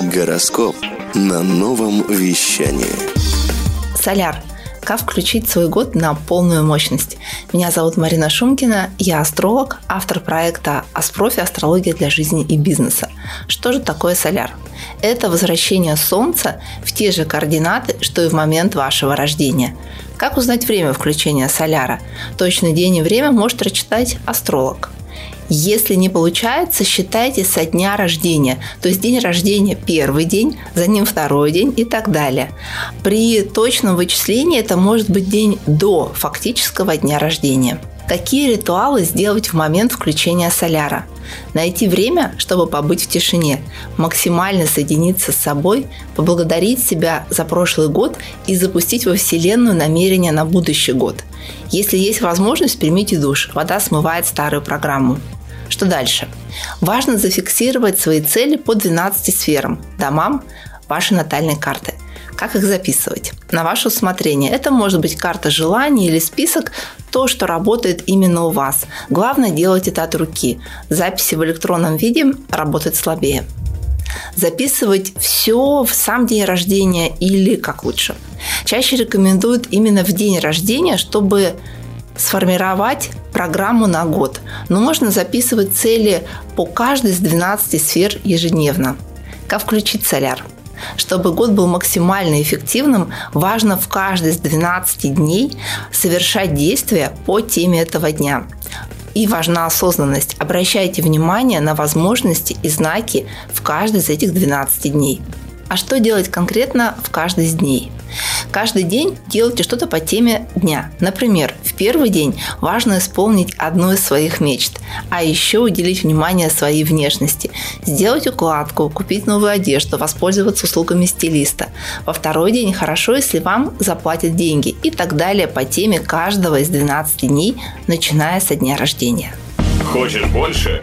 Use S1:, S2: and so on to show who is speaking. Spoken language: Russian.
S1: Гороскоп на новом вещании.
S2: Соляр. Как включить свой год на полную мощность? Меня зовут Марина Шумкина, я астролог, автор проекта «Аспрофи. Астрология для жизни и бизнеса». Что же такое соляр? Это возвращение Солнца в те же координаты, что и в момент вашего рождения. Как узнать время включения соляра? Точный день и время может прочитать астролог – если не получается, считайте со дня рождения. То есть день рождения – первый день, за ним второй день и так далее. При точном вычислении это может быть день до фактического дня рождения. Какие ритуалы сделать в момент включения соляра? Найти время, чтобы побыть в тишине, максимально соединиться с собой, поблагодарить себя за прошлый год и запустить во Вселенную намерения на будущий год. Если есть возможность, примите душ. Вода смывает старую программу. Что дальше? Важно зафиксировать свои цели по 12 сферам, домам вашей натальной карты. Как их записывать? На ваше усмотрение. Это может быть карта желаний или список, то, что работает именно у вас. Главное делать это от руки. Записи в электронном виде работают слабее. Записывать все в сам день рождения или как лучше. Чаще рекомендуют именно в день рождения, чтобы сформировать программу на год, но можно записывать цели по каждой из 12 сфер ежедневно. Как включить соляр? Чтобы год был максимально эффективным, важно в каждый из 12 дней совершать действия по теме этого дня. И важна осознанность. Обращайте внимание на возможности и знаки в каждый из этих 12 дней. А что делать конкретно в каждый из дней? Каждый день делайте что-то по теме дня. Например, в первый день важно исполнить одну из своих мечт, а еще уделить внимание своей внешности. Сделать укладку, купить новую одежду, воспользоваться услугами стилиста. Во второй день хорошо, если вам заплатят деньги и так далее по теме каждого из 12 дней, начиная со дня рождения.
S3: Хочешь больше?